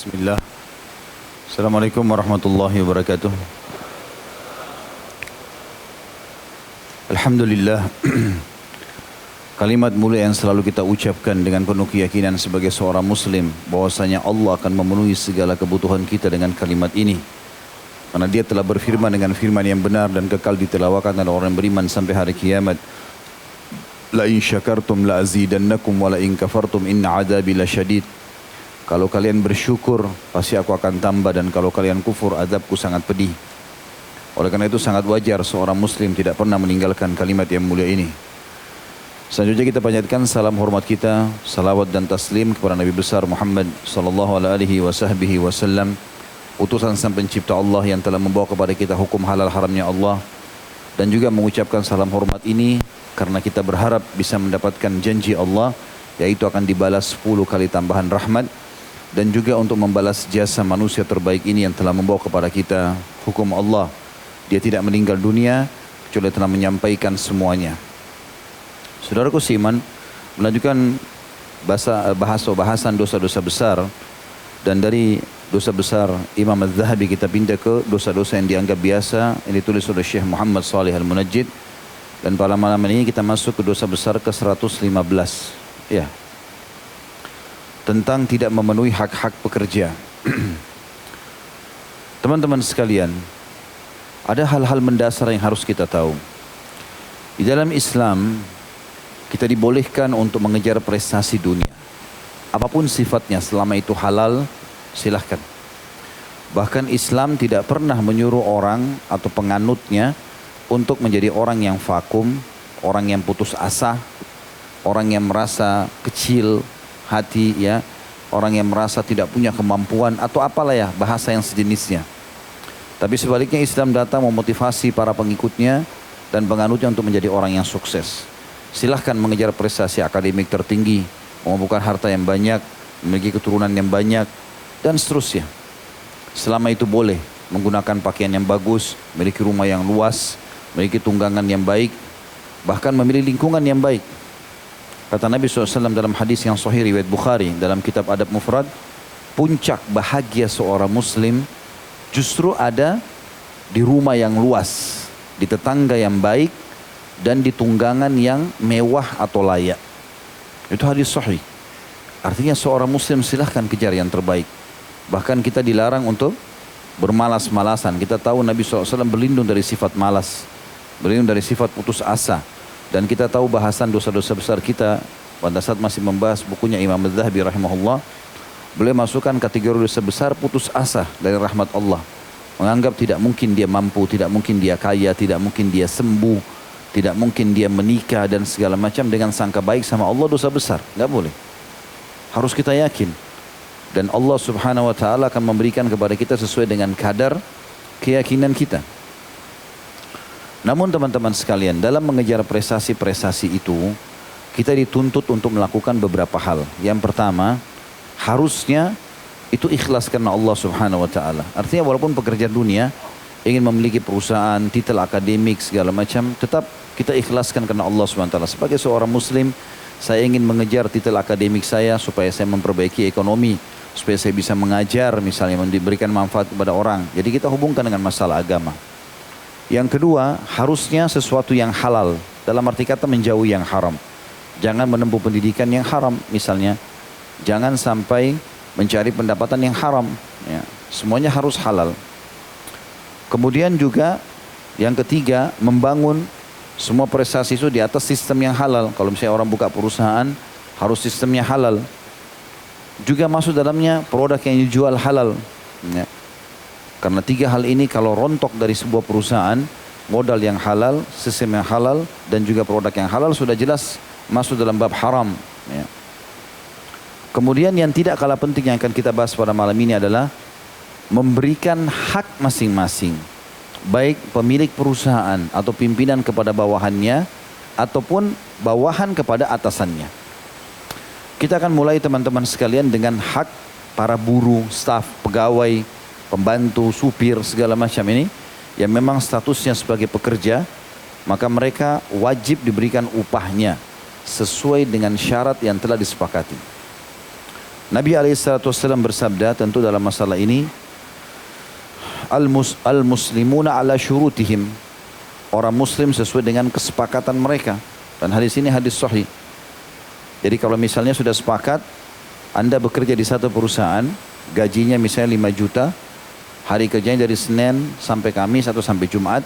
Bismillah. Assalamualaikum warahmatullahi wabarakatuh. Alhamdulillah. Kalimat mulia yang selalu kita ucapkan dengan penuh keyakinan sebagai seorang muslim bahwasanya Allah akan memenuhi segala kebutuhan kita dengan kalimat ini. Karena dia telah berfirman dengan firman yang benar dan kekal ditelawakan oleh orang yang beriman sampai hari kiamat. La in syakartum la azidannakum wa la in kafartum inna adabi lasyadid. Kalau kalian bersyukur, pasti aku akan tambah dan kalau kalian kufur, azabku sangat pedih. Oleh karena itu sangat wajar seorang muslim tidak pernah meninggalkan kalimat yang mulia ini. Selanjutnya kita panjatkan salam hormat kita, salawat dan taslim kepada Nabi besar Muhammad sallallahu alaihi wasallam, utusan sang pencipta Allah yang telah membawa kepada kita hukum halal haramnya Allah dan juga mengucapkan salam hormat ini karena kita berharap bisa mendapatkan janji Allah yaitu akan dibalas 10 kali tambahan rahmat dan juga untuk membalas jasa manusia terbaik ini yang telah membawa kepada kita hukum Allah. Dia tidak meninggal dunia kecuali telah menyampaikan semuanya. Saudaraku Siman melanjutkan bahasa bahasa bahasan dosa-dosa besar dan dari dosa besar Imam Az-Zahabi kita pindah ke dosa-dosa yang dianggap biasa yang ditulis oleh Syekh Muhammad Salih Al-Munajjid dan pada malam ini kita masuk ke dosa besar ke 115 ya tentang tidak memenuhi hak-hak pekerja. Teman-teman sekalian, ada hal-hal mendasar yang harus kita tahu. Di dalam Islam, kita dibolehkan untuk mengejar prestasi dunia. Apa pun sifatnya, selama itu halal, silahkan. Bahkan Islam tidak pernah menyuruh orang atau penganutnya untuk menjadi orang yang vakum, orang yang putus asa, orang yang merasa kecil, hati ya orang yang merasa tidak punya kemampuan atau apalah ya bahasa yang sejenisnya. Tapi sebaliknya Islam datang memotivasi para pengikutnya dan penganutnya untuk menjadi orang yang sukses. Silahkan mengejar prestasi akademik tertinggi, mengumpulkan harta yang banyak, memiliki keturunan yang banyak, dan seterusnya. Selama itu boleh menggunakan pakaian yang bagus, memiliki rumah yang luas, memiliki tunggangan yang baik, bahkan memiliki lingkungan yang baik. Kata Nabi SAW dalam hadis yang sahih riwayat Bukhari dalam kitab Adab Mufrad, puncak bahagia seorang muslim justru ada di rumah yang luas, di tetangga yang baik dan di tunggangan yang mewah atau layak. Itu hadis sahih. Artinya seorang muslim silahkan kejar yang terbaik. Bahkan kita dilarang untuk bermalas-malasan. Kita tahu Nabi SAW berlindung dari sifat malas. Berlindung dari sifat putus asa dan kita tahu bahasan dosa-dosa besar kita pada saat masih membahas bukunya Imam Az-Zahabi rahimahullah beliau masukkan kategori dosa besar putus asa dari rahmat Allah. Menganggap tidak mungkin dia mampu tidak mungkin dia kaya tidak mungkin dia sembuh tidak mungkin dia menikah dan segala macam dengan sangka baik sama Allah dosa besar. Nggak boleh. Harus kita yakin. Dan Allah subhanahu wa ta'ala akan memberikan kepada kita sesuai dengan kadar keyakinan kita namun teman-teman sekalian, dalam mengejar prestasi-prestasi itu, kita dituntut untuk melakukan beberapa hal. Yang pertama, harusnya itu ikhlas karena Allah Subhanahu wa taala. Artinya walaupun pekerja dunia ingin memiliki perusahaan, titel akademik segala macam, tetap kita ikhlaskan karena Allah Subhanahu wa taala. Sebagai seorang muslim, saya ingin mengejar titel akademik saya supaya saya memperbaiki ekonomi, supaya saya bisa mengajar misalnya memberikan manfaat kepada orang. Jadi kita hubungkan dengan masalah agama. Yang kedua, harusnya sesuatu yang halal. Dalam arti kata menjauhi yang haram. Jangan menempuh pendidikan yang haram misalnya. Jangan sampai mencari pendapatan yang haram. Ya. Semuanya harus halal. Kemudian juga yang ketiga, membangun semua prestasi itu di atas sistem yang halal. Kalau misalnya orang buka perusahaan, harus sistemnya halal. Juga masuk dalamnya produk yang dijual halal. Ya. Karena tiga hal ini kalau rontok dari sebuah perusahaan, modal yang halal, sistem yang halal, dan juga produk yang halal sudah jelas masuk dalam bab haram. Ya. Kemudian yang tidak kalah penting yang akan kita bahas pada malam ini adalah memberikan hak masing-masing. Baik pemilik perusahaan atau pimpinan kepada bawahannya, ataupun bawahan kepada atasannya. Kita akan mulai teman-teman sekalian dengan hak para buruh, staf, pegawai, pembantu, supir, segala macam ini yang memang statusnya sebagai pekerja, maka mereka wajib diberikan upahnya sesuai dengan syarat yang telah disepakati. Nabi SAW bersabda tentu dalam masalah ini Al-mus al-muslimuna ala syurutihim. Orang muslim sesuai dengan kesepakatan mereka. Dan hadis ini hadis sahih. Jadi kalau misalnya sudah sepakat anda bekerja di satu perusahaan gajinya misalnya 5 juta hari kerjanya dari Senin sampai Kamis atau sampai Jumat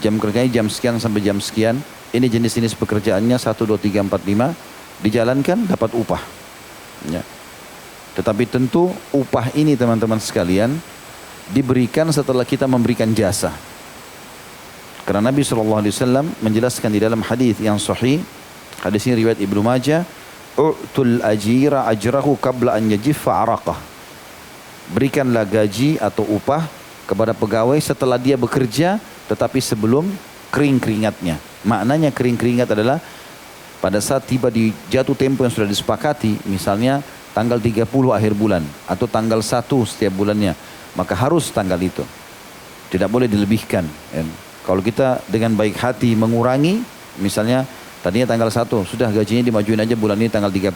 jam kerjanya jam sekian sampai jam sekian ini jenis-jenis pekerjaannya 1, 2, 3, 4, 5 dijalankan dapat upah ya. tetapi tentu upah ini teman-teman sekalian diberikan setelah kita memberikan jasa. Karena Nabi SAW menjelaskan di dalam hadis yang sahih, hadis ini riwayat Ibnu Majah, "U'tul ajira ajrahu qabla an yajiffa araqah." Berikanlah gaji atau upah kepada pegawai setelah dia bekerja tetapi sebelum kering keringatnya. Maknanya kering keringat adalah pada saat tiba di jatuh tempo yang sudah disepakati, misalnya tanggal 30 akhir bulan atau tanggal 1 setiap bulannya maka harus tanggal itu. Tidak boleh dilebihkan. Ya. Kalau kita dengan baik hati mengurangi, misalnya tadinya tanggal 1, sudah gajinya dimajuin aja bulan ini tanggal 30,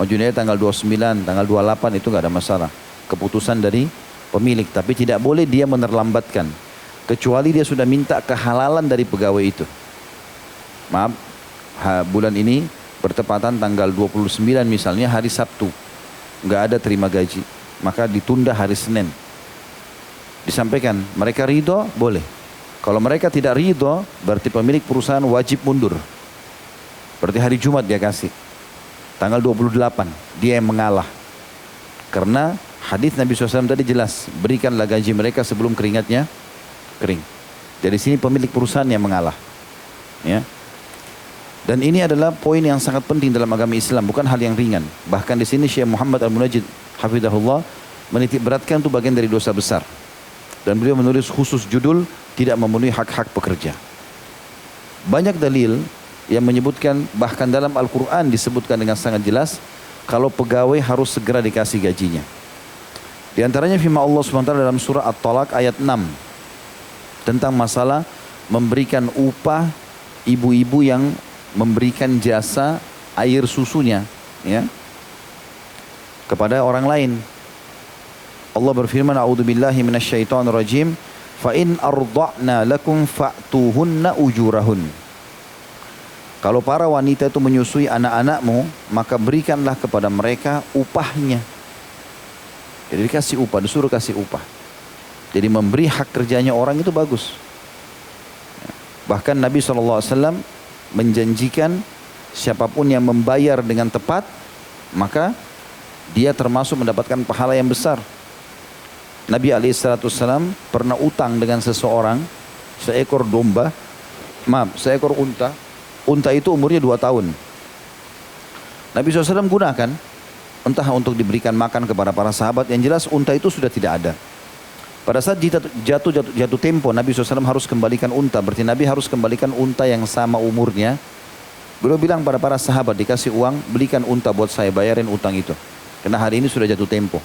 majuin aja tanggal 29, tanggal 28 itu nggak ada masalah. Keputusan dari pemilik, tapi tidak boleh dia menerlambatkan. Kecuali dia sudah minta kehalalan dari pegawai itu. Maaf, bulan ini bertepatan tanggal 29 misalnya hari Sabtu. Nggak ada terima gaji. Maka ditunda hari Senin disampaikan mereka ridho boleh kalau mereka tidak ridho berarti pemilik perusahaan wajib mundur berarti hari Jumat dia kasih tanggal 28 dia yang mengalah karena hadis Nabi SAW tadi jelas berikanlah gaji mereka sebelum keringatnya kering dari sini pemilik perusahaan yang mengalah ya dan ini adalah poin yang sangat penting dalam agama Islam bukan hal yang ringan bahkan di sini Syekh Muhammad Al-Munajid hafizahullah menitik beratkan itu bagian dari dosa besar dan beliau menulis khusus judul tidak memenuhi hak-hak pekerja. Banyak dalil yang menyebutkan bahkan dalam Al-Quran disebutkan dengan sangat jelas kalau pegawai harus segera dikasih gajinya. Di antaranya firman Allah SWT dalam surah At-Talaq ayat 6 tentang masalah memberikan upah ibu-ibu yang memberikan jasa air susunya ya kepada orang lain Allah berfirman, "A'udzu billahi minasyaitonir rajim. Fa in arda'na lakum fa'tuhunna ujurahun." Kalau para wanita itu menyusui anak-anakmu, maka berikanlah kepada mereka upahnya. Jadi dikasih upah, disuruh kasih upah. Jadi memberi hak kerjanya orang itu bagus. Bahkan Nabi SAW menjanjikan siapa pun yang membayar dengan tepat, maka dia termasuk mendapatkan pahala yang besar. Nabi SAW pernah utang dengan seseorang seekor domba, maaf, seekor unta. Unta itu umurnya dua tahun. Nabi SAW gunakan entah untuk diberikan makan kepada para sahabat. Yang jelas unta itu sudah tidak ada. Pada saat jatuh, jatuh, jatuh, jatuh tempo Nabi SAW harus kembalikan unta. Berarti Nabi harus kembalikan unta yang sama umurnya. Beliau bilang pada para sahabat dikasih uang belikan unta buat saya bayarin utang itu. Karena hari ini sudah jatuh tempo.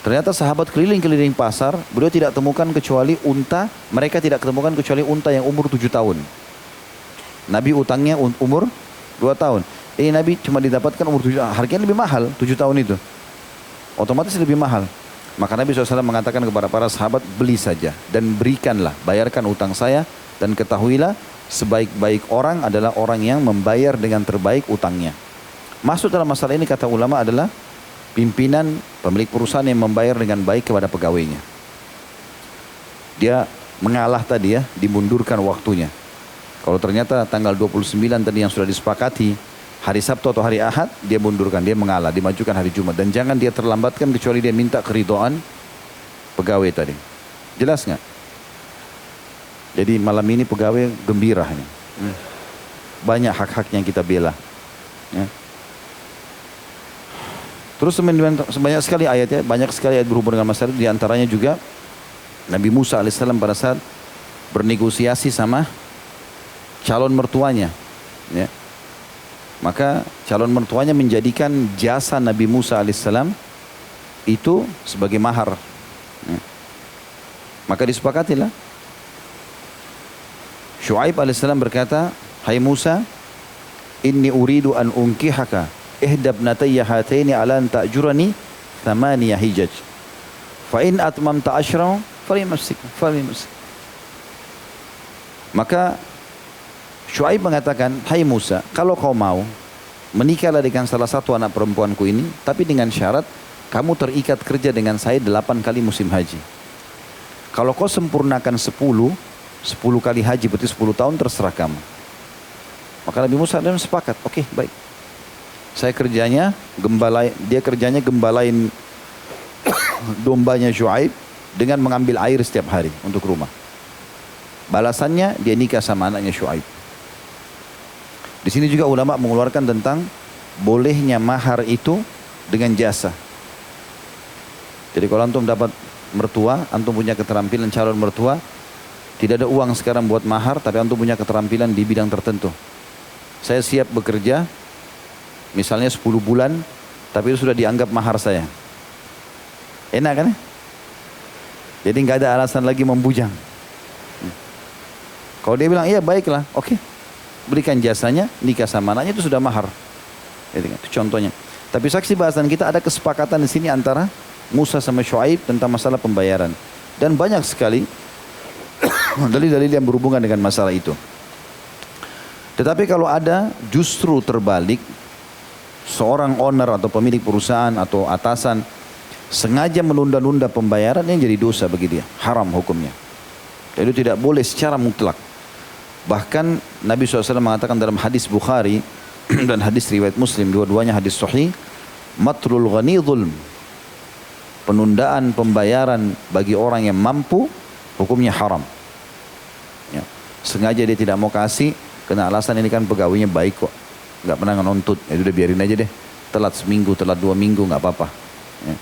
Ternyata sahabat keliling-keliling pasar, beliau tidak temukan kecuali unta, mereka tidak ketemukan kecuali unta yang umur tujuh tahun. Nabi utangnya umur dua tahun. Ini Nabi cuma didapatkan umur tujuh harganya lebih mahal tujuh tahun itu. Otomatis lebih mahal. Maka Nabi SAW mengatakan kepada para sahabat, beli saja dan berikanlah, bayarkan utang saya dan ketahuilah sebaik-baik orang adalah orang yang membayar dengan terbaik utangnya. Masuk dalam masalah ini kata ulama adalah pimpinan pemilik perusahaan yang membayar dengan baik kepada pegawainya. Dia mengalah tadi ya, dimundurkan waktunya. Kalau ternyata tanggal 29 tadi yang sudah disepakati, hari Sabtu atau hari Ahad, dia mundurkan, dia mengalah, dimajukan hari Jumat. Dan jangan dia terlambatkan kecuali dia minta keridoan pegawai tadi. Jelas nggak? Jadi malam ini pegawai gembira. Hmm. Banyak hak-hak yang kita bela. Ya. Terus sebanyak sekali ayatnya, banyak sekali ayat berhubungan dengan masalah di antaranya juga Nabi Musa alaihissalam pada saat bernegosiasi sama calon mertuanya. Ya. Maka calon mertuanya menjadikan jasa Nabi Musa alaihissalam itu sebagai mahar. Ya. Maka disepakatilah. Shu'aib alaihissalam berkata, Hai Musa, inni uridu an unkihaka ihdab natayya hataini ala an ta'jurani thamaniya hijaj. Fa in atmamta ashra falyamsik falyamsik. Maka Shu'aib mengatakan, "Hai Musa, kalau kau mau menikahlah dengan salah satu anak perempuanku ini, tapi dengan syarat kamu terikat kerja dengan saya delapan kali musim haji. Kalau kau sempurnakan sepuluh, sepuluh kali haji berarti sepuluh tahun terserah kamu. Maka Nabi Musa dan sepakat, oke okay, baik. Saya kerjanya gembalain, dia kerjanya gembalain dombanya Shu'aib dengan mengambil air setiap hari untuk rumah. Balasannya dia nikah sama anaknya Shu'aib. Di sini juga ulama mengeluarkan tentang bolehnya mahar itu dengan jasa. Jadi kalau antum dapat mertua, antum punya keterampilan calon mertua, tidak ada uang sekarang buat mahar, tapi antum punya keterampilan di bidang tertentu. Saya siap bekerja, misalnya 10 bulan, tapi itu sudah dianggap mahar saya. Enak kan? Jadi nggak ada alasan lagi membujang. Kalau dia bilang iya baiklah, oke, okay. Berikan jasanya, nikah sama anaknya itu sudah mahar. Kan, itu contohnya. Tapi saksi bahasan kita ada kesepakatan di sini antara Musa sama Shu'aib tentang masalah pembayaran. Dan banyak sekali dalil-dalil yang berhubungan dengan masalah itu. Tetapi kalau ada justru terbalik, seorang owner atau pemilik perusahaan atau atasan sengaja menunda-nunda pembayaran yang jadi dosa bagi dia, haram hukumnya. Itu tidak boleh secara mutlak. Bahkan Nabi SAW mengatakan dalam hadis Bukhari dan hadis riwayat Muslim, dua-duanya hadis sahih, matrul ghani zulm. Penundaan pembayaran bagi orang yang mampu, hukumnya haram. Ya. Sengaja dia tidak mau kasih, karena alasan ini kan pegawainya baik kok. Gak pernah nuntut, ya udah biarin aja deh. Telat seminggu, telat dua minggu, nggak apa-apa. Ya.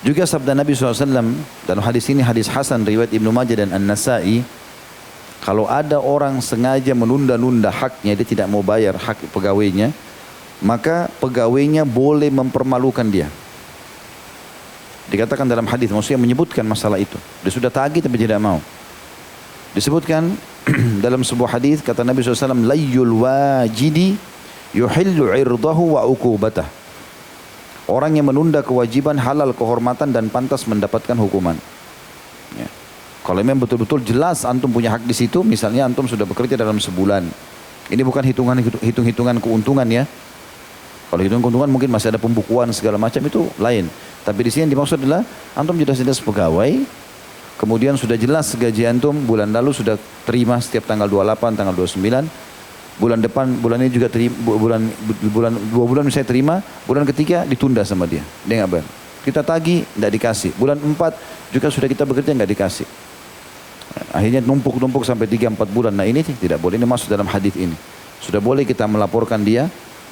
Juga sabda Nabi SAW dalam hadis ini hadis Hasan riwayat Ibnu Majah dan An-Nasai kalau ada orang sengaja menunda-nunda haknya, dia tidak mau bayar hak pegawainya, maka pegawainya boleh mempermalukan dia. Dikatakan dalam hadis, maksudnya menyebutkan masalah itu. Dia sudah tagih tapi tidak mau. Disebutkan dalam sebuah hadis kata Nabi SAW, Layyul wajidi yuhillu irdahu wa ukubatah. Orang yang menunda kewajiban halal kehormatan dan pantas mendapatkan hukuman. Kalau memang betul-betul jelas antum punya hak di situ, misalnya antum sudah bekerja dalam sebulan. Ini bukan hitungan hitung-hitungan keuntungan ya. Kalau hitungan keuntungan mungkin masih ada pembukuan segala macam itu lain. Tapi di sini yang dimaksud adalah antum jelas-jelas pegawai, kemudian sudah jelas gaji antum bulan lalu sudah terima setiap tanggal 28, tanggal 29, bulan depan bulan ini juga terima, bulan bulan dua bulan saya terima, bulan ketiga ditunda sama dia, dia nggak bayar. Kita tagi tidak dikasih, bulan empat juga sudah kita bekerja nggak dikasih. Akhirnya numpuk-numpuk sampai 3-4 bulan. Nah ini tidak boleh, ini masuk dalam hadis ini. Sudah boleh kita melaporkan dia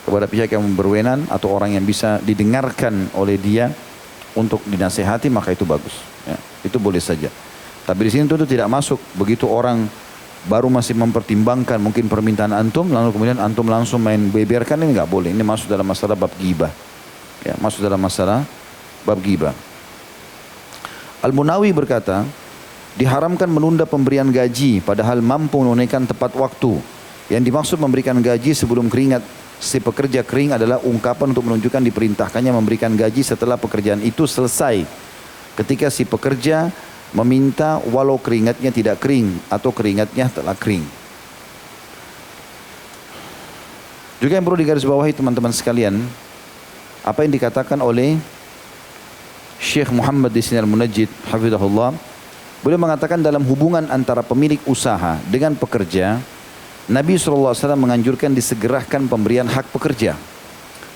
kepada pihak yang berwenang atau orang yang bisa didengarkan oleh dia untuk dinasehati maka itu bagus. Ya, itu boleh saja. Tapi di sini itu tidak masuk begitu orang baru masih mempertimbangkan mungkin permintaan antum lalu kemudian antum langsung main beberkan ini nggak boleh. Ini masuk dalam masalah bab gibah. Ya, masuk dalam masalah bab gibah. Al-Munawi berkata, diharamkan menunda pemberian gaji padahal mampu menunaikan tepat waktu. Yang dimaksud memberikan gaji sebelum keringat si pekerja kering adalah ungkapan untuk menunjukkan diperintahkannya memberikan gaji setelah pekerjaan itu selesai. Ketika si pekerja meminta walau keringatnya tidak kering atau keringatnya telah kering. Juga yang perlu digarisbawahi teman-teman sekalian, apa yang dikatakan oleh Syekh Muhammad di sini Al-Munajjid, hafizahullah, Beliau mengatakan dalam hubungan antara pemilik usaha dengan pekerja, Nabi SAW menganjurkan disegerakan pemberian hak pekerja.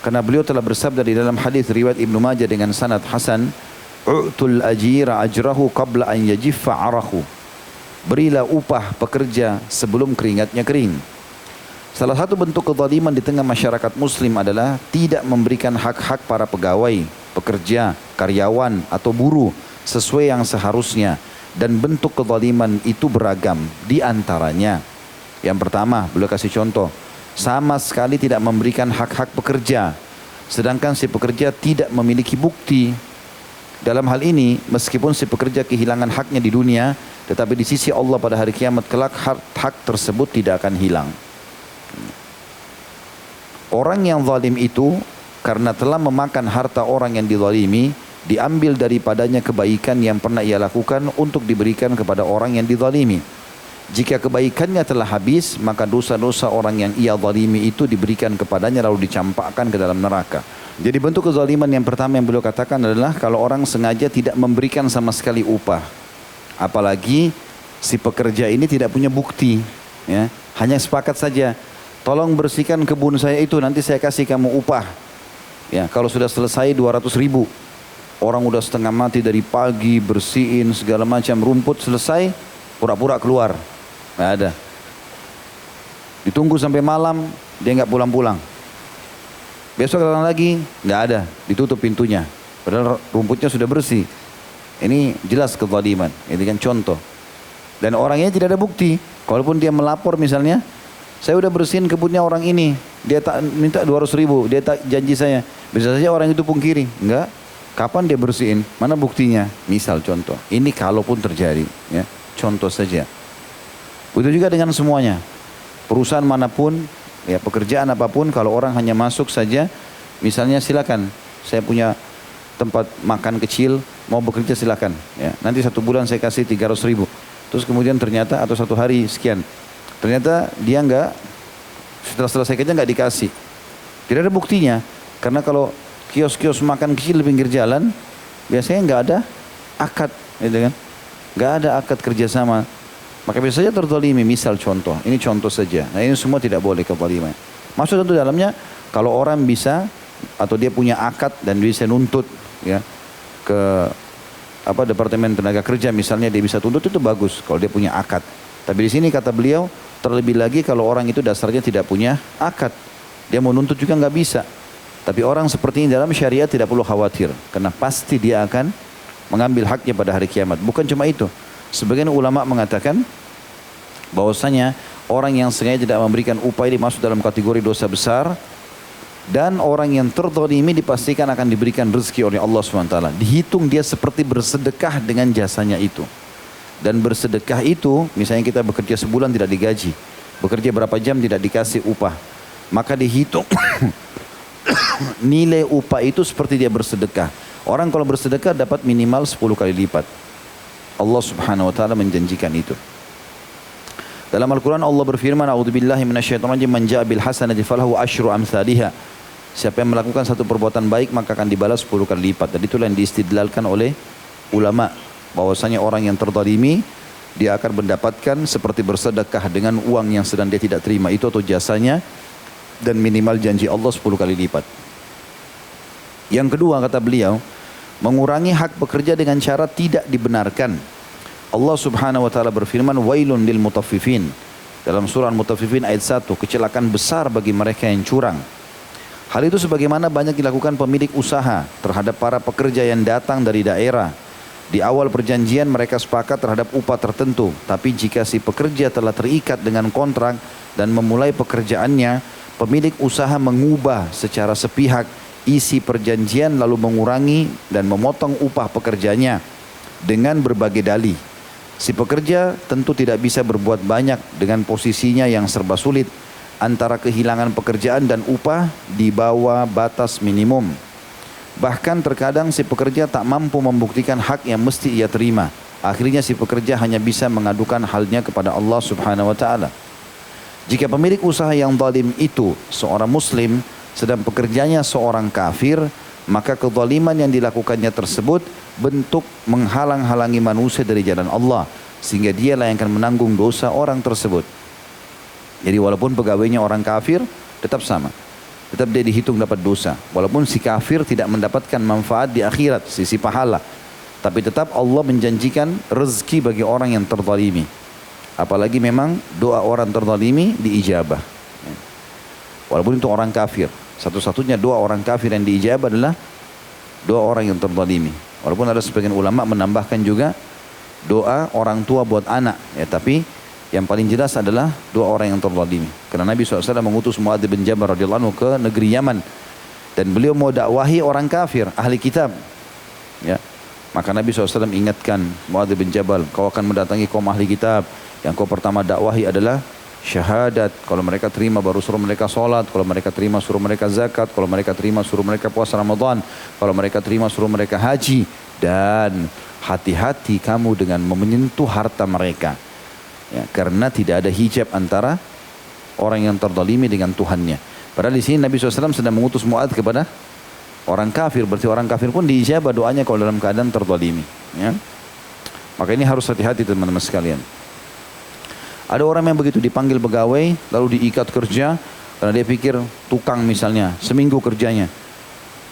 Karena beliau telah bersabda di dalam hadis riwayat Ibnu Majah dengan sanad Hasan, "U'tul ajira ajrahu qabla an yajiffa arahu." Berilah upah pekerja sebelum keringatnya kering. Salah satu bentuk kezaliman di tengah masyarakat muslim adalah tidak memberikan hak-hak para pegawai, pekerja, karyawan atau buruh sesuai yang seharusnya dan bentuk kezaliman itu beragam di antaranya. Yang pertama, beliau kasih contoh, sama sekali tidak memberikan hak-hak pekerja, sedangkan si pekerja tidak memiliki bukti. Dalam hal ini, meskipun si pekerja kehilangan haknya di dunia, tetapi di sisi Allah pada hari kiamat kelak hak, hak tersebut tidak akan hilang. Orang yang zalim itu karena telah memakan harta orang yang dizalimi, diambil daripadanya kebaikan yang pernah ia lakukan untuk diberikan kepada orang yang dizalimi. Jika kebaikannya telah habis, maka dosa-dosa orang yang ia zalimi itu diberikan kepadanya lalu dicampakkan ke dalam neraka. Jadi bentuk kezaliman yang pertama yang beliau katakan adalah kalau orang sengaja tidak memberikan sama sekali upah. Apalagi si pekerja ini tidak punya bukti. Ya. Hanya sepakat saja, tolong bersihkan kebun saya itu nanti saya kasih kamu upah. Ya, kalau sudah selesai 200 ribu. Orang udah setengah mati dari pagi, bersihin segala macam rumput selesai, pura-pura keluar. Nggak ada. Ditunggu sampai malam, dia nggak pulang-pulang. Besok datang lagi, nggak ada, ditutup pintunya. Padahal rumputnya sudah bersih. Ini jelas kezaliman. Ini kan contoh. Dan orangnya tidak ada bukti. Kalaupun dia melapor misalnya, saya udah bersihin kebunnya orang ini. Dia tak minta 200 ribu, dia tak janji saya. Bisa saja orang itu pungkiri. Enggak. Kapan dia bersihin? Mana buktinya? Misal contoh. Ini kalaupun terjadi. ya Contoh saja. Begitu juga dengan semuanya. Perusahaan mana pun Ya pekerjaan apa pun kalau orang hanya masuk saja, misalnya silakan, saya punya tempat makan kecil, mau bekerja silakan. Ya, nanti satu bulan saya kasih 300 ribu. Terus kemudian ternyata atau satu hari sekian, ternyata dia enggak setelah selesai kerja enggak dikasih. Tidak ada buktinya, karena kalau kios-kios makan kecil di pinggir jalan, biasanya enggak ada akad, gitu kan? Enggak ada akad kerjasama maka bisa saja tertolimi, misal contoh, ini contoh saja. Nah ini semua tidak boleh kezaliman. Maksud tentu dalamnya, kalau orang bisa atau dia punya akad dan bisa nuntut ya ke apa departemen tenaga kerja misalnya dia bisa tuntut itu bagus kalau dia punya akad. Tapi di sini kata beliau terlebih lagi kalau orang itu dasarnya tidak punya akad, dia mau nuntut juga nggak bisa. Tapi orang seperti ini dalam syariat tidak perlu khawatir karena pasti dia akan mengambil haknya pada hari kiamat. Bukan cuma itu, Sebagian ulama mengatakan bahwasanya orang yang sengaja tidak memberikan upah ini masuk dalam kategori dosa besar dan orang yang terdolimi dipastikan akan diberikan rezeki oleh Allah SWT. Dihitung dia seperti bersedekah dengan jasanya itu. Dan bersedekah itu, misalnya kita bekerja sebulan tidak digaji. Bekerja berapa jam tidak dikasih upah. Maka dihitung nilai upah itu seperti dia bersedekah. Orang kalau bersedekah dapat minimal 10 kali lipat. Allah Subhanahu wa taala menjanjikan itu. Dalam Al-Quran Allah berfirman, A'udzubillahi minasyaitonirrajim, man ja'a bil hasanati falahu asyru amsalihha. Siapa yang melakukan satu perbuatan baik maka akan dibalas 10 kali lipat. Dan itulah yang diistidlalkan oleh ulama bahwasanya orang yang terdalimi dia akan mendapatkan seperti bersedekah dengan uang yang sedang dia tidak terima itu atau jasanya dan minimal janji Allah 10 kali lipat. Yang kedua kata beliau, mengurangi hak pekerja dengan cara tidak dibenarkan. Allah Subhanahu wa taala berfirman, "Wailun lil mutaffifin." Dalam surah Mutaffifin ayat 1, kecelakaan besar bagi mereka yang curang. Hal itu sebagaimana banyak dilakukan pemilik usaha terhadap para pekerja yang datang dari daerah. Di awal perjanjian mereka sepakat terhadap upah tertentu, tapi jika si pekerja telah terikat dengan kontrak dan memulai pekerjaannya, pemilik usaha mengubah secara sepihak isi perjanjian lalu mengurangi dan memotong upah pekerjanya dengan berbagai dalih. Si pekerja tentu tidak bisa berbuat banyak dengan posisinya yang serba sulit antara kehilangan pekerjaan dan upah di bawah batas minimum. Bahkan terkadang si pekerja tak mampu membuktikan hak yang mesti ia terima. Akhirnya si pekerja hanya bisa mengadukan halnya kepada Allah Subhanahu wa taala. Jika pemilik usaha yang zalim itu seorang muslim sedang pekerjanya seorang kafir, maka kezaliman yang dilakukannya tersebut bentuk menghalang-halangi manusia dari jalan Allah. Sehingga dialah yang akan menanggung dosa orang tersebut. Jadi walaupun pegawainya orang kafir, tetap sama. Tetap dia dihitung dapat dosa. Walaupun si kafir tidak mendapatkan manfaat di akhirat, sisi pahala. Tapi tetap Allah menjanjikan rezeki bagi orang yang terzalimi. Apalagi memang doa orang terzalimi diijabah. Walaupun itu orang kafir. Satu-satunya doa orang kafir yang diijabah adalah doa orang yang terzalimi. Walaupun ada sebagian ulama menambahkan juga doa orang tua buat anak. Ya, tapi yang paling jelas adalah doa orang yang terzalimi. Karena Nabi SAW mengutus Muadz bin Jabal radhiyallahu ke negeri Yaman dan beliau mau dakwahi orang kafir, ahli kitab. Ya. Maka Nabi SAW ingatkan Muadz bin Jabal, kau akan mendatangi kaum ahli kitab. Yang kau pertama dakwahi adalah syahadat, kalau mereka terima baru suruh mereka sholat, kalau mereka terima suruh mereka zakat, kalau mereka terima suruh mereka puasa Ramadan, kalau mereka terima suruh mereka haji, dan hati-hati kamu dengan menyentuh harta mereka. Ya, karena tidak ada hijab antara orang yang terdalimi dengan Tuhannya. Padahal di sini Nabi SAW sedang mengutus Mu'ad kepada orang kafir. Berarti orang kafir pun diijabah doanya kalau dalam keadaan terdalimi. Ya. Maka ini harus hati-hati teman-teman sekalian. Ada orang yang begitu dipanggil pegawai, lalu diikat kerja, karena dia pikir tukang misalnya, seminggu kerjanya.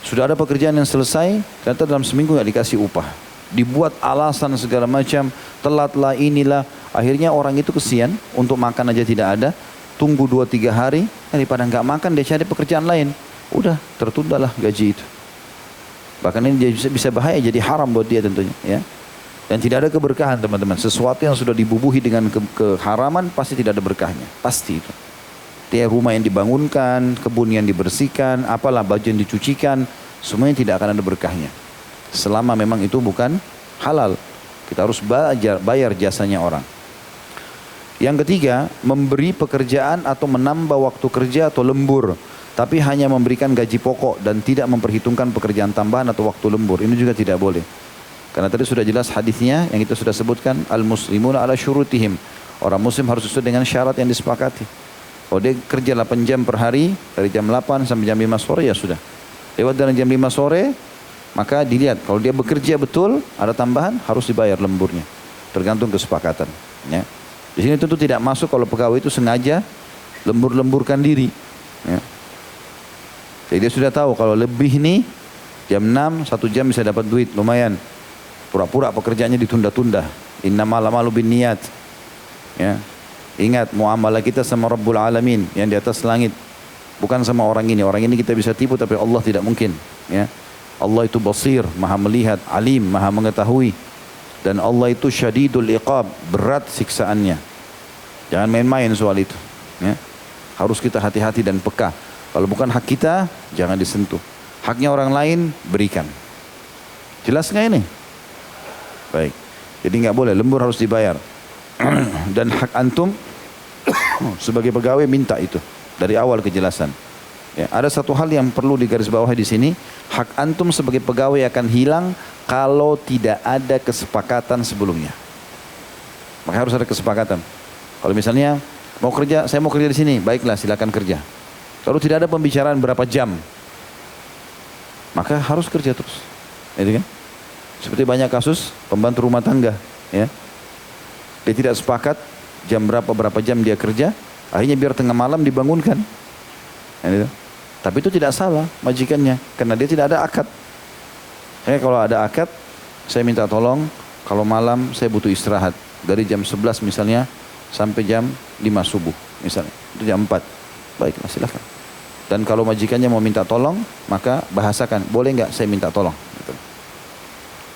Sudah ada pekerjaan yang selesai, ternyata dalam seminggu nggak dikasih upah. Dibuat alasan segala macam, telatlah inilah. Akhirnya orang itu kesian, untuk makan aja tidak ada. Tunggu dua tiga hari, daripada nggak makan dia cari pekerjaan lain. Udah, tertundalah gaji itu. Bahkan ini bisa bahaya, jadi haram buat dia tentunya. Ya. Dan tidak ada keberkahan teman-teman. Sesuatu yang sudah dibubuhi dengan ke keharaman pasti tidak ada berkahnya. Pasti itu. Dia rumah yang dibangunkan, kebun yang dibersihkan, apalah baju yang dicucikan, semuanya tidak akan ada berkahnya. Selama memang itu bukan halal. Kita harus bayar, bayar jasanya orang. Yang ketiga, memberi pekerjaan atau menambah waktu kerja atau lembur. Tapi hanya memberikan gaji pokok dan tidak memperhitungkan pekerjaan tambahan atau waktu lembur. Ini juga tidak boleh. Karena tadi sudah jelas hadisnya yang kita sudah sebutkan al muslimun ala syurutihim. Orang muslim harus sesuai dengan syarat yang disepakati. Kalau dia kerja 8 jam per hari dari jam 8 sampai jam 5 sore ya sudah. Lewat dari jam 5 sore maka dilihat kalau dia bekerja betul ada tambahan harus dibayar lemburnya. Tergantung kesepakatan. Ya. Di sini tentu tidak masuk kalau pegawai itu sengaja lembur-lemburkan diri. Ya. Jadi dia sudah tahu kalau lebih nih jam 6 satu jam bisa dapat duit lumayan. Pura-pura pekerjaannya ditunda-tunda. Inna malamalu bin niat. Ya. Ingat muamalah kita sama Rabbul Alamin yang di atas langit. Bukan sama orang ini. Orang ini kita bisa tipu tapi Allah tidak mungkin. Ya. Allah itu basir, maha melihat, alim, maha mengetahui. Dan Allah itu syadidul iqab, berat siksaannya. Jangan main-main soal itu. Ya. Harus kita hati-hati dan peka. Kalau bukan hak kita, jangan disentuh. Haknya orang lain, berikan. Jelas nggak ini? Baik. Jadi nggak boleh, lembur harus dibayar. Dan hak antum sebagai pegawai minta itu dari awal kejelasan. Ya, ada satu hal yang perlu digarisbawahi di sini, hak antum sebagai pegawai akan hilang kalau tidak ada kesepakatan sebelumnya. Maka harus ada kesepakatan. Kalau misalnya mau kerja, saya mau kerja di sini, baiklah silakan kerja. Kalau tidak ada pembicaraan berapa jam, maka harus kerja terus. Itu kan? Seperti banyak kasus pembantu rumah tangga, ya. Dia tidak sepakat jam berapa berapa jam dia kerja, akhirnya biar tengah malam dibangunkan. Ya, Tapi itu tidak salah majikannya, karena dia tidak ada akad. Eh kalau ada akad, saya minta tolong kalau malam saya butuh istirahat dari jam 11 misalnya sampai jam 5 subuh misalnya, itu jam 4. Baiklah silakan. Dan kalau majikannya mau minta tolong, maka bahasakan, boleh nggak saya minta tolong?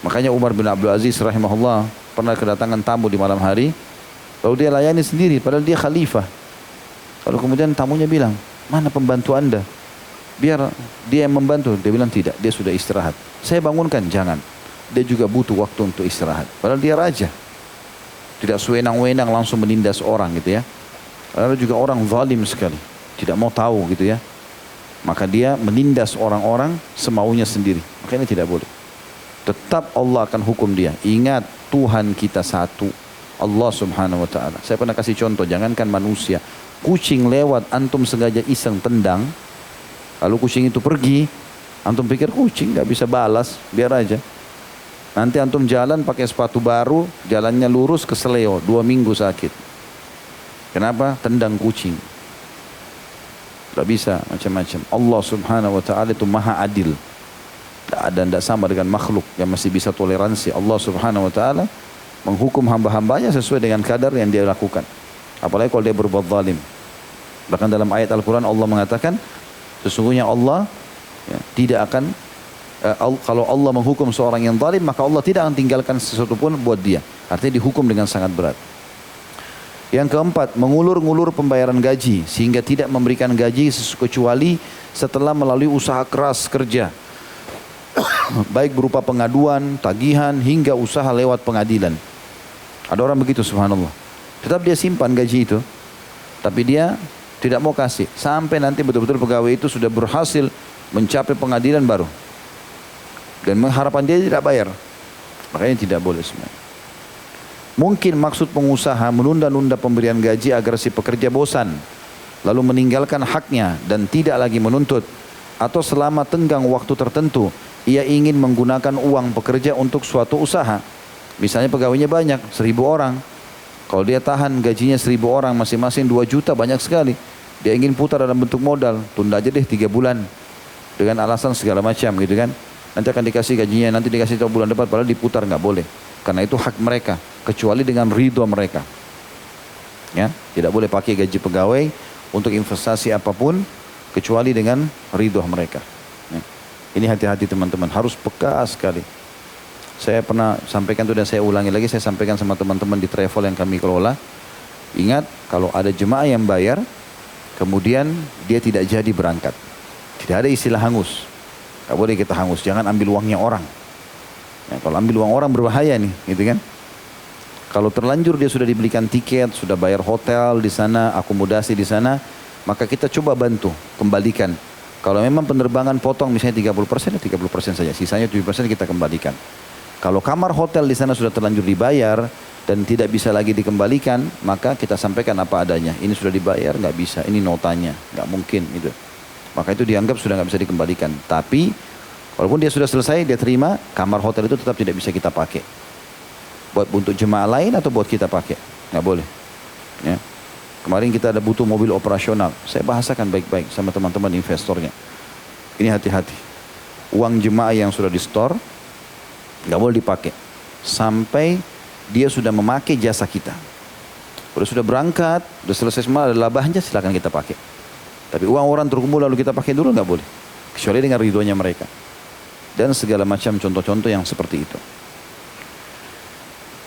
Makanya Umar bin Abdul Aziz rahimahullah pernah kedatangan tamu di malam hari. Lalu dia layani sendiri padahal dia khalifah. Lalu kemudian tamunya bilang, mana pembantu anda? Biar dia yang membantu. Dia bilang tidak, dia sudah istirahat. Saya bangunkan, jangan. Dia juga butuh waktu untuk istirahat. Padahal dia raja. Tidak sewenang-wenang langsung menindas orang gitu ya. Lalu juga orang zalim sekali. Tidak mau tahu gitu ya. Maka dia menindas orang-orang semaunya sendiri. Maka ini tidak boleh tetap Allah akan hukum dia. Ingat Tuhan kita satu. Allah subhanahu wa ta'ala. Saya pernah kasih contoh, jangankan manusia. Kucing lewat, antum sengaja iseng tendang. Lalu kucing itu pergi. Antum pikir kucing nggak bisa balas, biar aja. Nanti antum jalan pakai sepatu baru, jalannya lurus ke seleo, dua minggu sakit. Kenapa? Tendang kucing. Tidak bisa macam-macam. Allah subhanahu wa ta'ala itu maha adil dan tidak sama dengan makhluk yang masih bisa toleransi. Allah subhanahu wa ta'ala menghukum hamba-hambanya sesuai dengan kadar yang dia lakukan. Apalagi kalau dia berbuat zalim. Bahkan dalam ayat Al-Quran Allah mengatakan sesungguhnya Allah ya, tidak akan uh, kalau Allah menghukum seorang yang zalim maka Allah tidak akan tinggalkan sesuatu pun buat dia. Artinya dihukum dengan sangat berat. Yang keempat, mengulur-ngulur pembayaran gaji sehingga tidak memberikan gaji kecuali setelah melalui usaha keras kerja baik berupa pengaduan, tagihan hingga usaha lewat pengadilan. Ada orang begitu subhanallah. Tetap dia simpan gaji itu. Tapi dia tidak mau kasih. Sampai nanti betul-betul pegawai itu sudah berhasil mencapai pengadilan baru. Dan mengharapan dia tidak bayar. Makanya tidak boleh semuanya. Mungkin maksud pengusaha menunda-nunda pemberian gaji agar si pekerja bosan. Lalu meninggalkan haknya dan tidak lagi menuntut. Atau selama tenggang waktu tertentu ia ingin menggunakan uang pekerja untuk suatu usaha. Misalnya pegawainya banyak, seribu orang. Kalau dia tahan gajinya seribu orang masing-masing dua juta banyak sekali. Dia ingin putar dalam bentuk modal, tunda aja deh tiga bulan. Dengan alasan segala macam gitu kan. Nanti akan dikasih gajinya, nanti dikasih tahu bulan depan, padahal diputar nggak boleh. Karena itu hak mereka, kecuali dengan ridho mereka. Ya, tidak boleh pakai gaji pegawai untuk investasi apa pun, kecuali dengan ridho mereka. Ini hati-hati teman-teman, harus peka sekali. Saya pernah sampaikan itu dan saya ulangi lagi, saya sampaikan sama teman-teman di travel yang kami kelola. Ingat, kalau ada jemaah yang bayar, kemudian dia tidak jadi berangkat. Tidak ada istilah hangus. Gak boleh kita hangus, jangan ambil uangnya orang. Ya, kalau ambil uang orang berbahaya nih, gitu kan? Kalau terlanjur dia sudah dibelikan tiket, sudah bayar hotel di sana, akomodasi di sana, maka kita coba bantu, kembalikan. Kalau memang penerbangan potong misalnya 30 persen, 30 ya persen saja, sisanya 7 persen kita kembalikan. Kalau kamar hotel di sana sudah terlanjur dibayar dan tidak bisa lagi dikembalikan, maka kita sampaikan apa adanya. Ini sudah dibayar, nggak bisa. Ini notanya, nggak mungkin gitu. Maka itu dianggap sudah nggak bisa dikembalikan. Tapi walaupun dia sudah selesai, dia terima, kamar hotel itu tetap tidak bisa kita pakai. Buat untuk jemaah lain atau buat kita pakai, nggak boleh. Ya. Kemarin kita ada butuh mobil operasional. Saya bahasakan baik-baik sama teman-teman investornya. Ini hati-hati. Uang jemaah yang sudah di store nggak boleh dipakai sampai dia sudah memakai jasa kita. Udah sudah berangkat, udah selesai semua ada labahnya silakan kita pakai. Tapi uang orang terkumpul lalu kita pakai dulu nggak boleh. Kecuali dengan ridhonya mereka. Dan segala macam contoh-contoh yang seperti itu.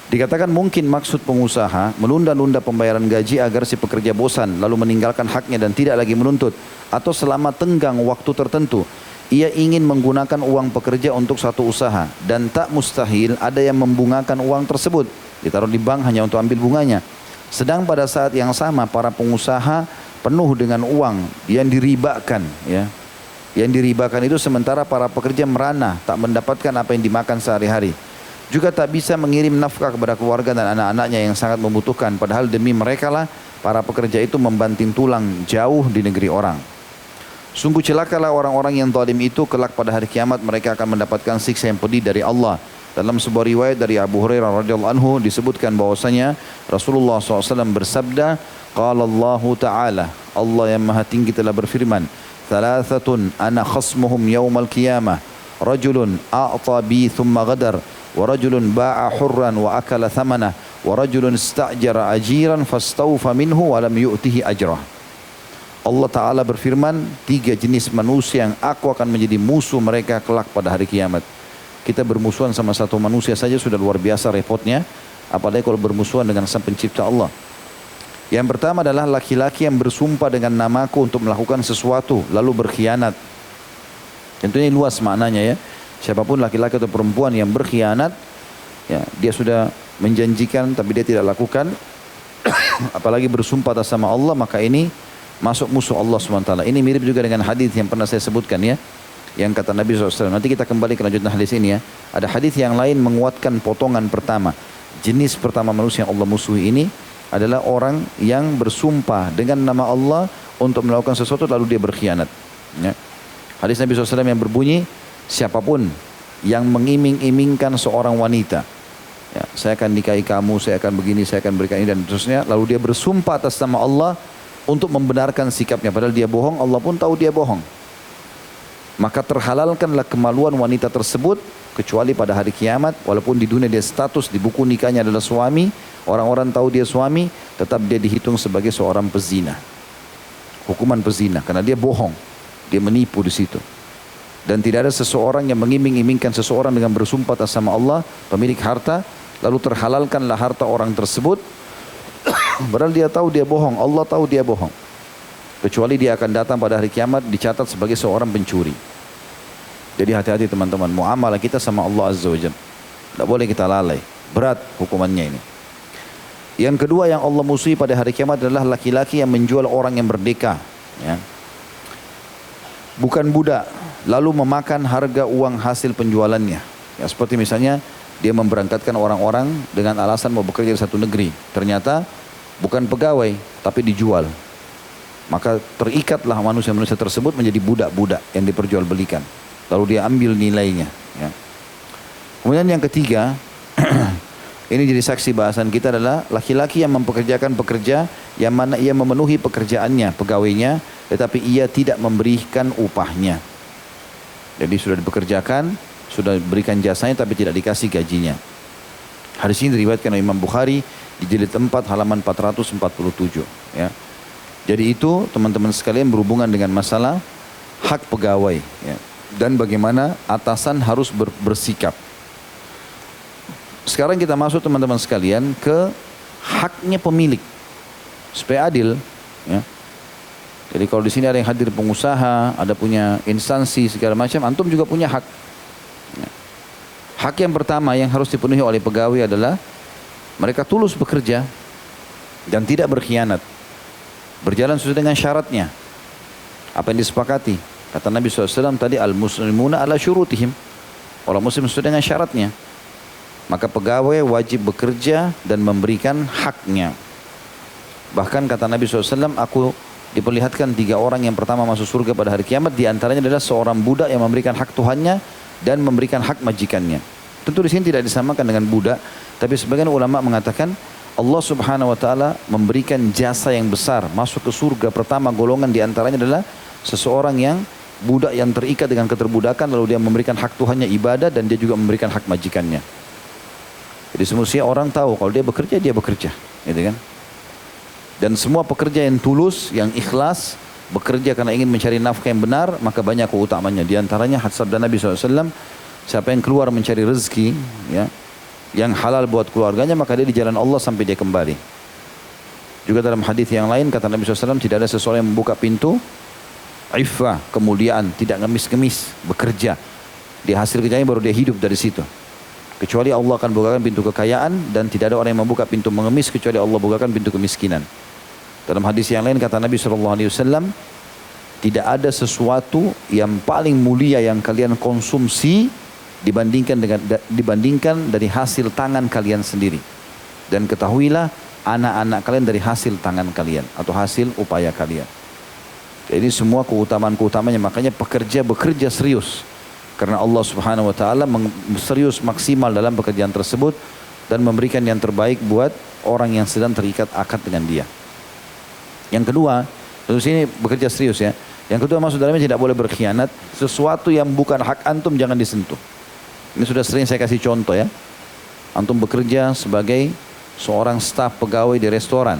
Dikatakan mungkin maksud pengusaha menunda-nunda pembayaran gaji agar si pekerja bosan lalu meninggalkan haknya dan tidak lagi menuntut atau selama tenggang waktu tertentu ia ingin menggunakan uang pekerja untuk satu usaha dan tak mustahil ada yang membungakan uang tersebut ditaruh di bank hanya untuk ambil bunganya sedang pada saat yang sama para pengusaha penuh dengan uang yang diribakan ya. Yang diribakan itu sementara para pekerja merana tak mendapatkan apa yang dimakan sehari-hari. Juga tak bisa mengirim nafkah kepada keluarga dan anak-anaknya yang sangat membutuhkan. Padahal demi mereka lah para pekerja itu membanting tulang jauh di negeri orang. Sungguh celakalah orang-orang yang zalim itu kelak pada hari kiamat mereka akan mendapatkan siksa yang pedih dari Allah. Dalam sebuah riwayat dari Abu Hurairah radhiyallahu anhu disebutkan bahwasanya Rasulullah SAW bersabda, Qala Allah Ta'ala, Allah yang maha tinggi telah berfirman, Thalathatun ana khasmuhum yawmal qiyamah, rajulun a'ta bi thumma gadar, wa rajulun ba'a wa rajulun ista'jara ajiran fastawfa minhu wa lam yu'tihi ajrah. Allah Ta'ala berfirman, tiga jenis manusia yang aku akan menjadi musuh mereka kelak pada hari kiamat. Kita bermusuhan sama satu manusia saja sudah luar biasa repotnya, apalagi kalau bermusuhan dengan sang pencipta Allah. Yang pertama adalah laki-laki yang bersumpah dengan namaku untuk melakukan sesuatu lalu berkhianat. Tentunya luas maknanya ya. Siapa pun laki-laki atau perempuan yang berkhianat, ya dia sudah menjanjikan tapi dia tidak lakukan, apalagi bersumpah atas sama Allah maka ini masuk musuh Allah SWT. Ini mirip juga dengan hadis yang pernah saya sebutkan ya. Yang kata Nabi SAW. Nanti kita kembali ke lanjutan hadis ini ya. Ada hadis yang lain menguatkan potongan pertama. Jenis pertama manusia yang Allah musuhi ini adalah orang yang bersumpah dengan nama Allah untuk melakukan sesuatu lalu dia berkhianat. Ya. Hadis Nabi SAW yang berbunyi, siapa pun yang mengiming-imingkan seorang wanita, ya, saya akan nikahi kamu, saya akan begini, saya akan berikan ini dan terusnya, lalu dia bersumpah atas nama Allah untuk membenarkan sikapnya, padahal dia bohong, Allah pun tahu dia bohong. Maka terhalalkanlah kemaluan wanita tersebut kecuali pada hari kiamat. Walaupun di dunia dia status di buku nikahnya adalah suami orang-orang tahu dia suami tetap dia dihitung sebagai seorang pezina. Hukuman pezina karena dia bohong. Dia menipu di situ dan tidak ada seseorang yang mengiming-imingkan seseorang dengan bersumpah atas sama Allah pemilik harta lalu terhalalkanlah harta orang tersebut padahal dia tahu dia bohong Allah tahu dia bohong kecuali dia akan datang pada hari kiamat dicatat sebagai seorang pencuri jadi hati-hati teman-teman, muamalah kita sama Allah Azza wa Jalla. Tidak boleh kita lalai. Berat hukumannya ini. Yang kedua yang Allah musuhi pada hari kiamat adalah laki-laki yang menjual orang yang merdeka. Ya. Bukan budak, lalu memakan harga uang hasil penjualannya. Ya, seperti misalnya dia memberangkatkan orang-orang dengan alasan mau bekerja di satu negeri. Ternyata bukan pegawai, tapi dijual. Maka terikatlah manusia-manusia tersebut menjadi budak-budak yang diperjualbelikan. Lalu dia ambil nilainya. Ya. Kemudian yang ketiga, ini jadi saksi bahasan kita adalah laki-laki yang mempekerjakan pekerja yang mana ia memenuhi pekerjaannya, pegawainya, tetapi ia tidak memberikan upahnya. Jadi sudah dipekerjakan, sudah berikan jasanya tapi tidak dikasih gajinya. Hadis ini diriwayatkan oleh Imam Bukhari di jilid 4 halaman 447 ya. Jadi itu teman-teman sekalian berhubungan dengan masalah hak pegawai ya. dan bagaimana atasan harus ber bersikap. Sekarang kita masuk teman-teman sekalian ke haknya pemilik supaya adil ya. Jadi kalau di sini ada yang hadir pengusaha, ada punya instansi segala macam, antum juga punya hak. Hak yang pertama yang harus dipenuhi oleh pegawai adalah mereka tulus bekerja dan tidak berkhianat. Berjalan sesuai dengan syaratnya. Apa yang disepakati. Kata Nabi SAW tadi, Al-Muslimuna ala syurutihim. Orang muslim sesuai dengan syaratnya. Maka pegawai wajib bekerja dan memberikan haknya. Bahkan kata Nabi SAW, aku diperlihatkan tiga orang yang pertama masuk surga pada hari kiamat. Di antaranya adalah seorang budak yang memberikan hak Tuhannya dan memberikan hak majikannya. Tentu di sini tidak disamakan dengan budak, tapi sebagian ulama mengatakan Allah Subhanahu wa taala memberikan jasa yang besar masuk ke surga pertama golongan di antaranya adalah seseorang yang budak yang terikat dengan keterbudakan lalu dia memberikan hak Tuhannya ibadah dan dia juga memberikan hak majikannya. Jadi semestinya orang tahu kalau dia bekerja dia bekerja, gitu kan? Dan semua pekerja yang tulus, yang ikhlas, bekerja karena ingin mencari nafkah yang benar, maka banyak keutamanya. Di antaranya hadis sabda Nabi SAW, siapa yang keluar mencari rezeki, ya, yang halal buat keluarganya, maka dia di jalan Allah sampai dia kembali. Juga dalam hadis yang lain kata Nabi SAW tidak ada seseorang yang membuka pintu iffah, kemuliaan, tidak ngemis-ngemis, bekerja. Di hasil kerjanya baru dia hidup dari situ. Kecuali Allah akan bukakan pintu kekayaan dan tidak ada orang yang membuka pintu mengemis kecuali Allah bukakan pintu kemiskinan. Dalam hadis yang lain kata Nabi SAW, tidak ada sesuatu yang paling mulia yang kalian konsumsi dibandingkan dengan dibandingkan dari hasil tangan kalian sendiri. Dan ketahuilah anak-anak kalian dari hasil tangan kalian atau hasil upaya kalian. Jadi semua keutamaan-keutamanya makanya pekerja bekerja serius karena Allah Subhanahu wa taala serius maksimal dalam pekerjaan tersebut dan memberikan yang terbaik buat orang yang sedang terikat akad dengan dia. Yang kedua, tentu sini bekerja serius ya. Yang kedua masuk dalamnya tidak boleh berkhianat. Sesuatu yang bukan hak antum jangan disentuh. Ini sudah sering saya kasih contoh ya. Antum bekerja sebagai seorang staf pegawai di restoran,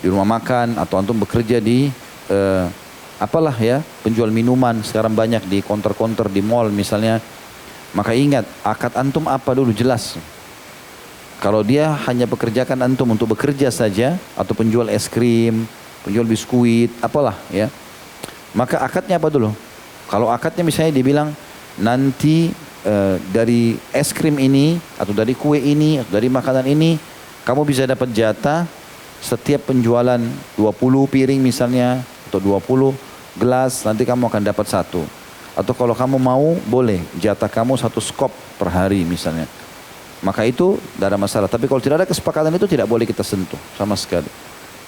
di rumah makan, atau antum bekerja di uh, apalah ya penjual minuman sekarang banyak di konter-konter di mall misalnya. Maka ingat akad antum apa dulu jelas. Kalau dia hanya pekerjakan antum untuk bekerja saja atau penjual es krim, penjual biskuit, apalah ya. Maka akadnya apa dulu? Kalau akadnya misalnya dibilang nanti e, dari es krim ini atau dari kue ini atau dari makanan ini kamu bisa dapat jatah setiap penjualan 20 piring misalnya atau 20 gelas nanti kamu akan dapat satu. Atau kalau kamu mau boleh jatah kamu satu skop per hari misalnya. Maka itu tidak ada masalah. Tapi kalau tidak ada kesepakatan itu tidak boleh kita sentuh sama sekali.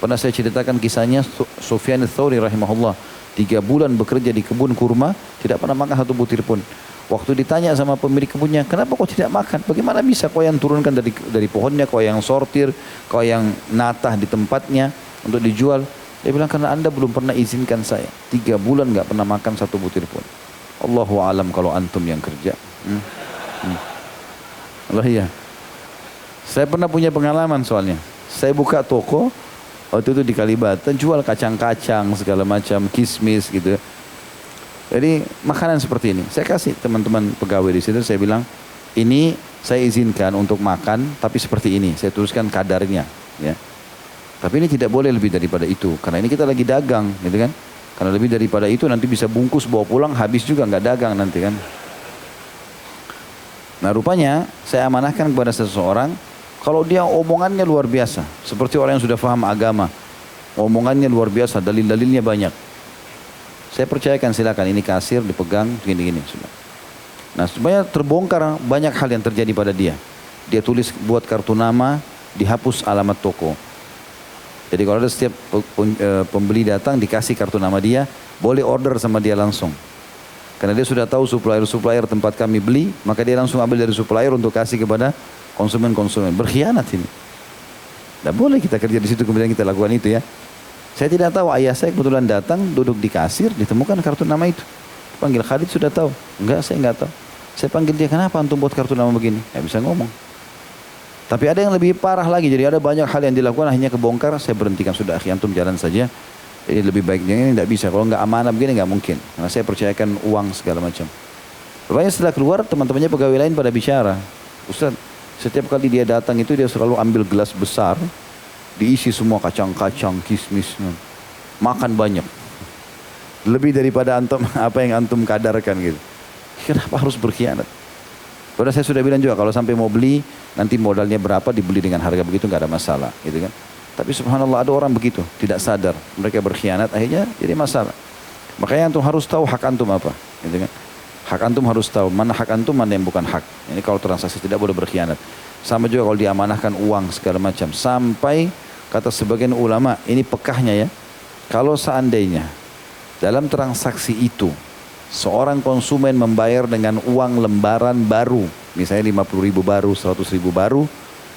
Pernah saya ceritakan kisahnya Sufyan Thawri rahimahullah. Tiga bulan bekerja di kebun kurma, tidak pernah makan satu butir pun. Waktu ditanya sama pemilik kebunnya, kenapa kau tidak makan? Bagaimana bisa kau yang turunkan dari dari pohonnya, kau yang sortir, kau yang natah di tempatnya untuk dijual? Dia bilang karena anda belum pernah izinkan saya. Tiga bulan nggak pernah makan satu butir pun. Allahu alam kalau antum yang kerja. Hmm. Hmm. Allah iya. Saya pernah punya pengalaman soalnya. Saya buka toko waktu itu di Kalibata jual kacang-kacang segala macam, kismis gitu. Jadi makanan seperti ini. Saya kasih teman-teman pegawai di situ saya bilang, "Ini saya izinkan untuk makan tapi seperti ini." Saya tuliskan kadarnya, ya. Tapi ini tidak boleh lebih daripada itu karena ini kita lagi dagang, gitu kan? Karena lebih daripada itu nanti bisa bungkus bawa pulang habis juga nggak dagang nanti kan. Nah rupanya saya amanahkan kepada seseorang Kalau dia omongannya luar biasa, seperti orang yang sudah paham agama, omongannya luar biasa, dalil-dalilnya banyak. Saya percayakan silakan ini kasir dipegang gini-gini sudah. Nah supaya terbongkar banyak hal yang terjadi pada dia. Dia tulis buat kartu nama, dihapus alamat toko. Jadi kalau ada setiap eh, pembeli datang dikasih kartu nama dia, boleh order sama dia langsung. Karena dia sudah tahu supplier-supplier tempat kami beli, maka dia langsung ambil dari supplier untuk kasih kepada konsumen-konsumen. Berkhianat ini. Tidak boleh kita kerja di situ kemudian kita lakukan itu ya. Saya tidak tahu ayah saya kebetulan datang duduk di kasir ditemukan kartu nama itu. Panggil Khalid sudah tahu. Enggak saya enggak tahu. Saya panggil dia kenapa antum buat kartu nama begini? Ya bisa ngomong. Tapi ada yang lebih parah lagi. Jadi ada banyak hal yang dilakukan akhirnya kebongkar. Saya berhentikan sudah akhi antum jalan saja. Jadi lebih baiknya ini tidak bisa. Kalau nggak amanah begini nggak mungkin. Karena saya percayakan uang segala macam. Rupanya setelah keluar teman-temannya pegawai lain pada bicara. Ustaz, setiap kali dia datang itu dia selalu ambil gelas besar. Diisi semua kacang-kacang, kismis. Makan banyak. Lebih daripada antum apa yang antum kadarkan gitu. Kenapa harus berkhianat? Padahal saya sudah bilang juga kalau sampai mau beli nanti modalnya berapa dibeli dengan harga begitu nggak ada masalah gitu kan. Tapi subhanallah ada orang begitu, tidak sadar. Mereka berkhianat, akhirnya jadi masalah. Makanya antum harus tahu hak antum apa. Gitu kan? Hak antum harus tahu mana hak antum, mana yang bukan hak. Ini kalau transaksi tidak boleh berkhianat. Sama juga kalau diamanahkan uang segala macam. Sampai kata sebagian ulama, ini pekahnya ya. Kalau seandainya dalam transaksi itu seorang konsumen membayar dengan uang lembaran baru, misalnya 50 ribu baru, 100 ribu baru,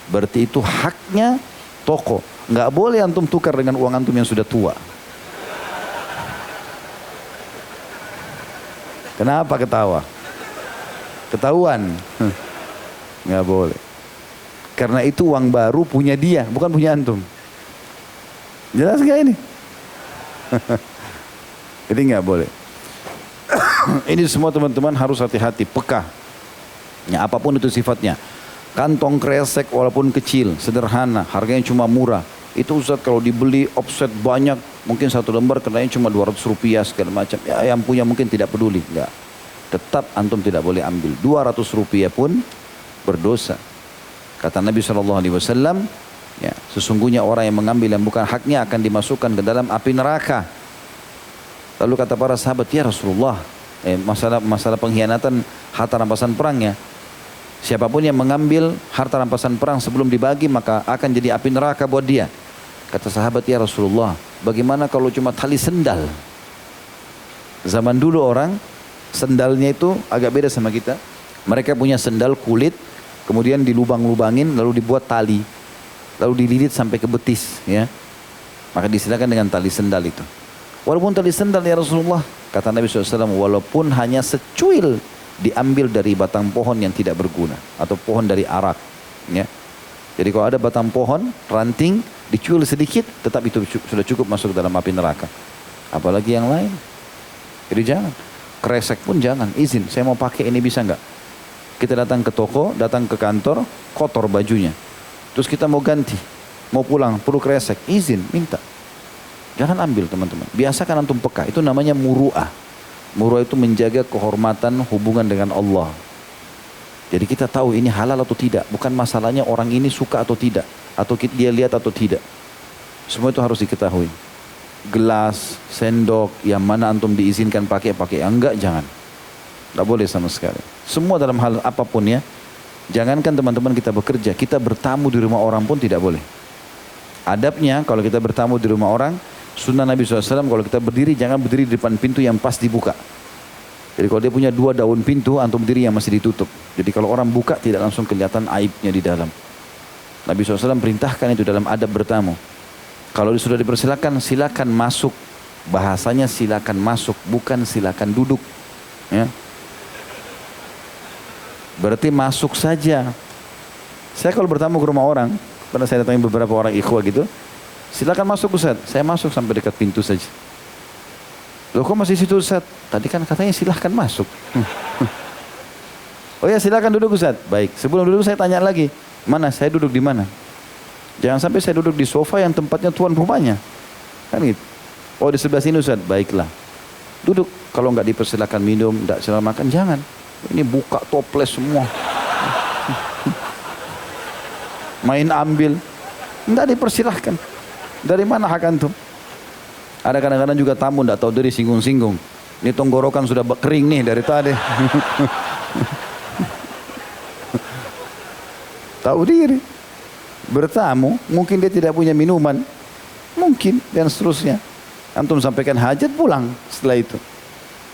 berarti itu haknya toko Nggak boleh antum tukar dengan uang antum yang sudah tua. Kenapa ketawa? Ketahuan. Nggak boleh. Karena itu uang baru punya dia, bukan punya antum. Jelas gak ini? Jadi nggak boleh. ini semua teman-teman harus hati-hati, peka. Ya, apa pun itu sifatnya. Kantong kresek walaupun kecil, sederhana, harganya cuma murah. Itu Ustaz kalau dibeli offset banyak, mungkin satu lembar kenanya cuma 200 rupiah segala macam. Ya yang punya mungkin tidak peduli, enggak. Tetap antum tidak boleh ambil. 200 rupiah pun berdosa. Kata Nabi SAW, ya, sesungguhnya orang yang mengambil yang bukan haknya akan dimasukkan ke dalam api neraka. Lalu kata para sahabat, ya Rasulullah, eh, masalah masalah pengkhianatan harta rampasan perangnya. Siapa pun yang mengambil harta rampasan perang sebelum dibagi maka akan jadi api neraka buat dia. Kata sahabat ya Rasulullah, bagaimana kalau cuma tali sendal? Zaman dulu orang sendalnya itu agak beda sama kita. Mereka punya sendal kulit, kemudian dilubang-lubangin lalu dibuat tali. Lalu dililit sampai ke betis ya. Maka disilakan dengan tali sendal itu. Walaupun tali sendal ya Rasulullah, kata Nabi SAW, walaupun hanya secuil diambil dari batang pohon yang tidak berguna atau pohon dari arak ya. Jadi kalau ada batang pohon ranting dicuil sedikit tetap itu sudah cukup masuk dalam api neraka. Apalagi yang lain. Jadi jangan. Kresek pun jangan. Izin saya mau pakai ini bisa nggak? Kita datang ke toko datang ke kantor kotor bajunya. Terus kita mau ganti mau pulang perlu kresek. Izin minta. Jangan ambil teman-teman. Biasakan antum peka. Itu namanya muruah Murah itu menjaga kehormatan hubungan dengan Allah. Jadi kita tahu ini halal atau tidak. Bukan masalahnya orang ini suka atau tidak. Atau dia lihat atau tidak. Semua itu harus diketahui. Gelas, sendok, yang mana antum diizinkan pakai, pakai. Yang enggak, jangan. Tidak boleh sama sekali. Semua dalam hal apa pun ya. Jangankan teman-teman kita bekerja, kita bertamu di rumah orang pun tidak boleh. Adabnya kalau kita bertamu di rumah orang, Sunnah Nabi SAW kalau kita berdiri jangan berdiri di depan pintu yang pas dibuka. Jadi kalau dia punya dua daun pintu, antum berdiri yang masih ditutup. Jadi kalau orang buka tidak langsung kelihatan aibnya di dalam. Nabi SAW perintahkan itu dalam adab bertamu. Kalau sudah dipersilakan, silakan masuk. Bahasanya silakan masuk, bukan silakan duduk. Ya. Berarti masuk saja. Saya kalau bertamu ke rumah orang, pernah saya datangi beberapa orang ikhwah gitu, Silakan masuk Ustaz. Saya masuk sampai dekat pintu saja. Loh kok masih situ Ustaz? Tadi kan katanya silahkan masuk. oh ya silakan duduk Ustaz. Baik, sebelum duduk saya tanya lagi. Mana? Saya duduk di mana? Jangan sampai saya duduk di sofa yang tempatnya tuan rumahnya. Kan gitu. Oh di sebelah sini Ustaz. Baiklah. Duduk. Kalau nggak dipersilakan minum, nggak silakan makan, jangan. Ini buka toples semua. main ambil. Tidak dipersilahkan. Dari mana hak antum? Ada kadang-kadang juga tamu tidak tahu diri singgung-singgung. Ini tenggorokan sudah kering nih dari tadi. tahu diri. Bertamu, mungkin dia tidak punya minuman. Mungkin, dan seterusnya. Antum sampaikan hajat pulang setelah itu.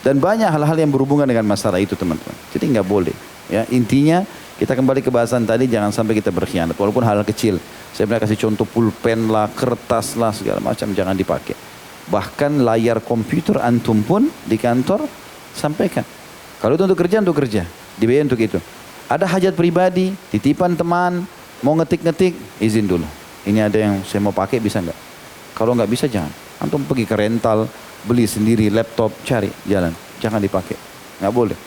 Dan banyak hal-hal yang berhubungan dengan masalah itu teman-teman. Jadi nggak boleh. Ya intinya kita kembali ke bahasan tadi jangan sampai kita berkhianat walaupun hal, -hal kecil. Saya pernah kasih contoh pulpen lah, kertas lah segala macam jangan dipakai. Bahkan layar komputer antum pun di kantor sampaikan. Kalau itu untuk kerja untuk kerja, dibayar untuk itu. Ada hajat pribadi, titipan teman, mau ngetik-ngetik, izin dulu. Ini ada yang saya mau pakai bisa nggak? Kalau nggak bisa jangan. Antum pergi ke rental, beli sendiri laptop, cari jalan. Jangan dipakai. Nggak boleh.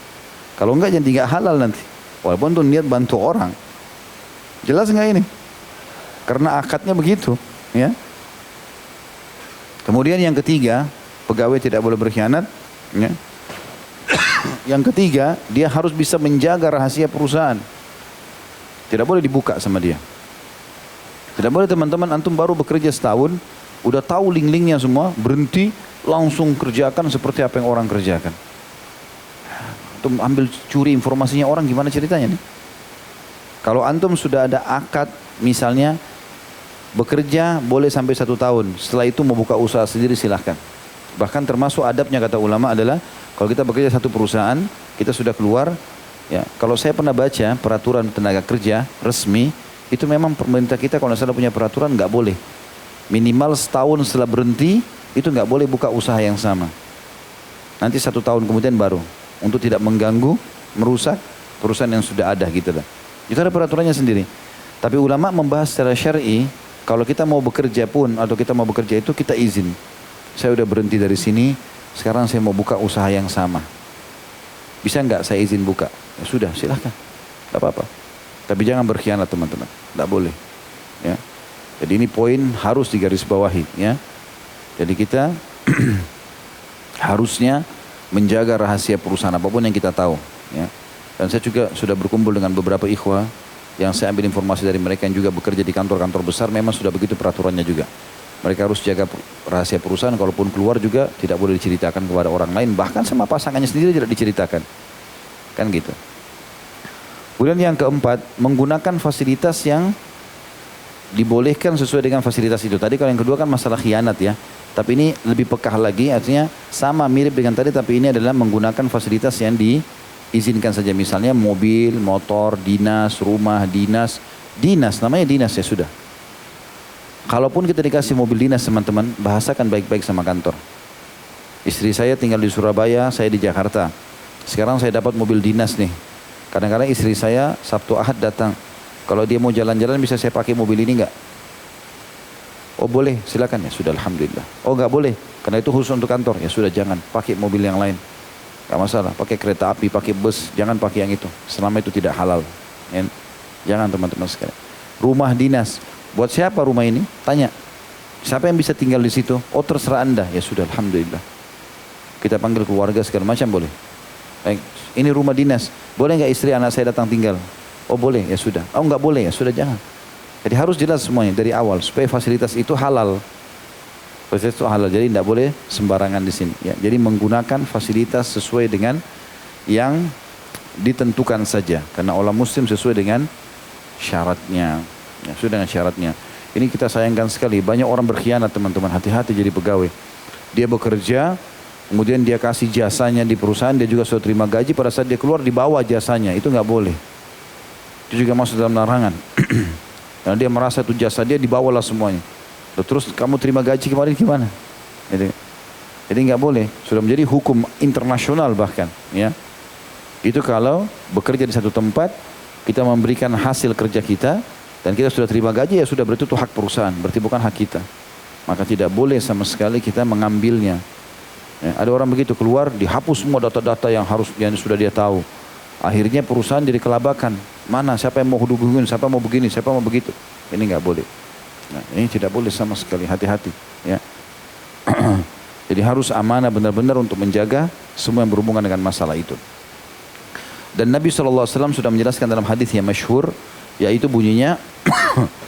Kalau enggak jadi nggak halal nanti. Walaupun tuh niat bantu orang. Jelas nggak ini? Karena akadnya begitu. ya. Kemudian yang ketiga, pegawai tidak boleh berkhianat. Ya. yang ketiga, dia harus bisa menjaga rahasia perusahaan. Tidak boleh dibuka sama dia. Tidak boleh teman-teman antum baru bekerja setahun, udah tahu link-linknya semua, berhenti, langsung kerjakan seperti apa yang orang kerjakan. Antum ambil curi informasinya orang gimana ceritanya nih? Kalau antum sudah ada akad misalnya bekerja boleh sampai satu tahun. Setelah itu mau buka usaha sendiri silahkan. Bahkan termasuk adabnya kata ulama adalah kalau kita bekerja satu perusahaan kita sudah keluar ya kalau saya pernah baca peraturan tenaga kerja resmi itu memang pemerintah kita kalau salah punya peraturan nggak boleh minimal setahun setelah berhenti itu nggak boleh buka usaha yang sama. Nanti satu tahun kemudian baru untuk tidak mengganggu, merusak perusahaan yang sudah ada gitu lah. Itu ada peraturannya sendiri. Tapi ulama membahas secara syar'i kalau kita mau bekerja pun atau kita mau bekerja itu kita izin. Saya udah berhenti dari sini, sekarang saya mau buka usaha yang sama. Bisa nggak saya izin buka? Ya sudah, silahkan. Tidak apa-apa. Tapi jangan berkhianat teman-teman. Tidak boleh. Ya. Jadi ini poin harus digarisbawahi. Ya. Jadi kita harusnya menjaga rahasia perusahaan apa pun yang kita tahu. Ya. Dan saya juga sudah berkumpul dengan beberapa ikhwah yang saya ambil informasi dari mereka yang juga bekerja di kantor-kantor besar memang sudah begitu peraturannya juga. Mereka harus jaga rahasia perusahaan, kalaupun keluar juga tidak boleh diceritakan kepada orang lain, bahkan sama pasangannya sendiri tidak diceritakan. Kan gitu. Kemudian yang keempat, menggunakan fasilitas yang dibolehkan sesuai dengan fasilitas itu. Tadi kalau yang kedua kan masalah khianat ya. Tapi ini lebih pekah lagi, artinya sama mirip dengan tadi, tapi ini adalah menggunakan fasilitas yang diizinkan saja. Misalnya mobil, motor, dinas, rumah, dinas. Dinas, namanya dinas ya sudah. Kalaupun kita dikasih mobil dinas teman-teman, bahasakan baik-baik sama kantor. Istri saya tinggal di Surabaya, saya di Jakarta. Sekarang saya dapat mobil dinas nih. Kadang-kadang istri saya Sabtu Ahad datang. Kalau dia mau jalan-jalan bisa saya pakai mobil ini enggak? Oh boleh, silakan ya sudah alhamdulillah. Oh nggak boleh, karena itu khusus untuk kantor ya sudah jangan pakai mobil yang lain. Gak masalah, pakai kereta api, pakai bus, jangan pakai yang itu. Selama itu tidak halal. Jangan teman-teman sekalian. Rumah dinas, buat siapa rumah ini? Tanya. Siapa yang bisa tinggal di situ? Oh terserah anda. Ya sudah, alhamdulillah. Kita panggil keluarga segala macam boleh. Baik, ini rumah dinas. Boleh nggak istri anak saya datang tinggal? Oh boleh, ya sudah. Oh nggak boleh, ya sudah jangan. Jadi harus jelas semuanya dari awal supaya fasilitas itu halal. Fasilitas itu halal. Jadi tidak boleh sembarangan di sini. Ya, jadi menggunakan fasilitas sesuai dengan yang ditentukan saja. Karena orang muslim sesuai dengan syaratnya. Ya, sesuai dengan syaratnya. Ini kita sayangkan sekali. Banyak orang berkhianat teman-teman. Hati-hati jadi pegawai. Dia bekerja, kemudian dia kasih jasanya di perusahaan, dia juga sudah terima gaji. Pada saat dia keluar dibawa jasanya. Itu nggak boleh. Itu juga masuk dalam larangan. Karena dia merasa itu jasa dia dibawalah semuanya. Terus kamu terima gaji kemarin gimana? Jadi, jadi nggak boleh. Sudah menjadi hukum internasional bahkan. Ya, itu kalau bekerja di satu tempat kita memberikan hasil kerja kita dan kita sudah terima gaji ya sudah berarti itu hak perusahaan, berarti bukan hak kita. Maka tidak boleh sama sekali kita mengambilnya. Ya, ada orang begitu keluar dihapus semua data-data yang harus yang sudah dia tahu. Akhirnya perusahaan jadi kelabakan. Mana siapa yang mau hubungin, siapa mau begini, siapa mau begitu. Ini nggak boleh. Nah, ini tidak boleh sama sekali. Hati-hati. Ya. jadi harus amanah benar-benar untuk menjaga semua yang berhubungan dengan masalah itu. Dan Nabi SAW sudah menjelaskan dalam hadis yang masyhur yaitu bunyinya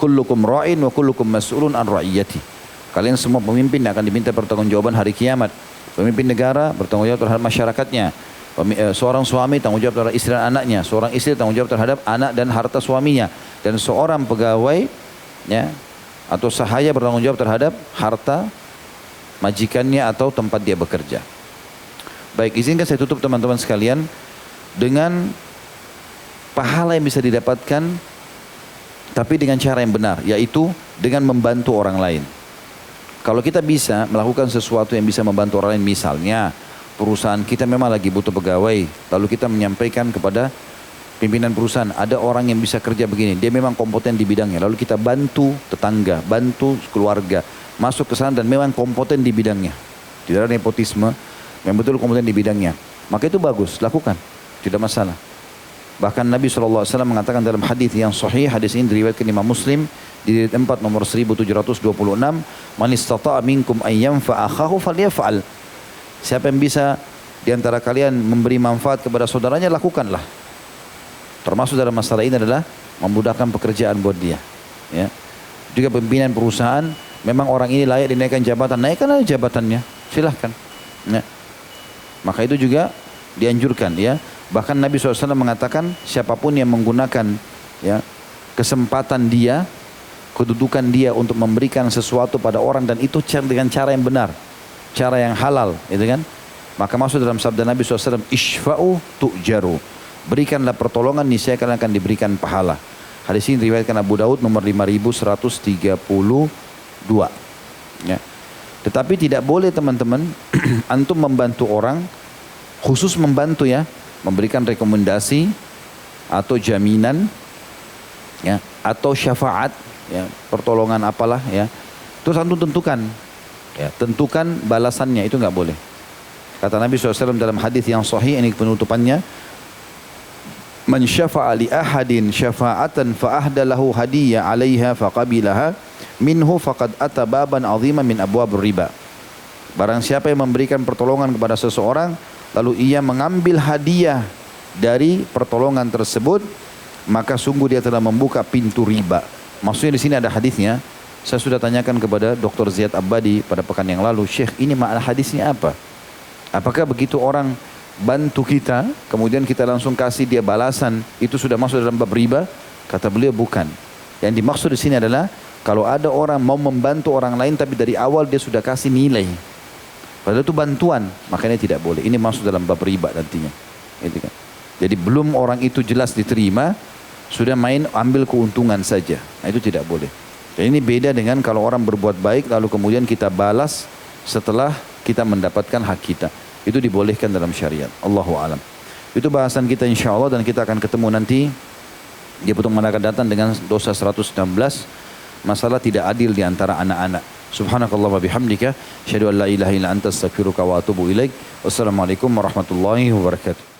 Kullukum ra'in wa kullukum mas'ulun an ra'iyati. Kalian semua pemimpin akan diminta pertanggungjawaban hari kiamat. Pemimpin negara bertanggung jawab terhadap masyarakatnya. Eh, seorang suami tanggung jawab terhadap istri dan anaknya. Seorang istri tanggung jawab terhadap anak dan harta suaminya. Dan seorang pegawai ya, atau sahaya bertanggung jawab terhadap harta majikannya atau tempat dia bekerja. Baik, izinkan saya tutup teman-teman sekalian dengan pahala yang bisa didapatkan tapi dengan cara yang benar, yaitu dengan membantu orang lain. Kalau kita bisa melakukan sesuatu yang bisa membantu orang lain, misalnya perusahaan kita memang lagi butuh pegawai, lalu kita menyampaikan kepada pimpinan perusahaan, ada orang yang bisa kerja begini, dia memang kompeten di bidangnya, lalu kita bantu tetangga, bantu keluarga, masuk ke sana dan memang kompeten di bidangnya. Tidak ada nepotisme, yang betul kompeten di bidangnya. Maka itu bagus, lakukan, tidak masalah. Bahkan Nabi SAW mengatakan dalam hadis yang sahih, hadis ini diriwayatkan Imam Muslim di 4 nomor 1726, "Man istata'a minkum an yanfa'a akhahu falyaf'al." Siapa yang bisa di antara kalian memberi manfaat kepada saudaranya, lakukanlah. Termasuk dalam masalah ini adalah memudahkan pekerjaan buat dia. Ya. Juga pimpinan perusahaan, memang orang ini layak dinaikkan jabatan, naikkanlah jabatannya, silahkan. Ya. Maka itu juga dianjurkan ya. Bahkan Nabi SAW mengatakan siapa pun yang menggunakan ya kesempatan dia, kedudukan dia untuk memberikan sesuatu pada orang dan itu dengan cara yang benar, cara yang halal, itu kan? Maka masuk dalam sabda Nabi SAW, Ishfa'u tu'jaru. Berikanlah pertolongan, niscaya kalian akan diberikan pahala. Hadis ini diriwayatkan Abu Daud nomor 5132. Ya. Tetapi tidak boleh teman-teman antum membantu orang khusus membantu ya memberikan rekomendasi atau jaminan ya atau syafaat ya pertolongan apalah ya terus antum tentukan ya tentukan balasannya itu nggak boleh kata Nabi SAW dalam hadis yang sahih ini penutupannya man syafa'a li ahadin syafa'atan fa ahda lahu hadiyya 'alaiha faqabilaha minhu faqad ata baban 'azima min abwab riba. Barang siapa yang memberikan pertolongan kepada seseorang lalu ia mengambil hadiah dari pertolongan tersebut maka sungguh dia telah membuka pintu riba. Maksudnya di sini ada hadisnya. Saya sudah tanyakan kepada Dr. Ziyad Abadi pada pekan yang lalu Syekh ini makna hadisnya apa? Apakah begitu orang bantu kita kemudian kita langsung kasih dia balasan itu sudah masuk dalam bab riba kata beliau bukan yang dimaksud di sini adalah kalau ada orang mau membantu orang lain tapi dari awal dia sudah kasih nilai Padahal itu bantuan, makanya tidak boleh. Ini masuk dalam bab riba nantinya. Gitu kan. Jadi belum orang itu jelas diterima, sudah main ambil keuntungan saja. Nah, itu tidak boleh. Dan ini beda dengan kalau orang berbuat baik lalu kemudian kita balas setelah kita mendapatkan hak kita. Itu dibolehkan dalam syariat. Allahu alam. Itu bahasan kita insya Allah dan kita akan ketemu nanti di pertemuan akan datang dengan dosa 116 masalah tidak adil di antara anak-anak. Subhanakallah wa bihamdika. Asyhadu an la ilaha illa anta astaghfiruka wa atubu ilaik. Wassalamualaikum warahmatullahi wabarakatuh.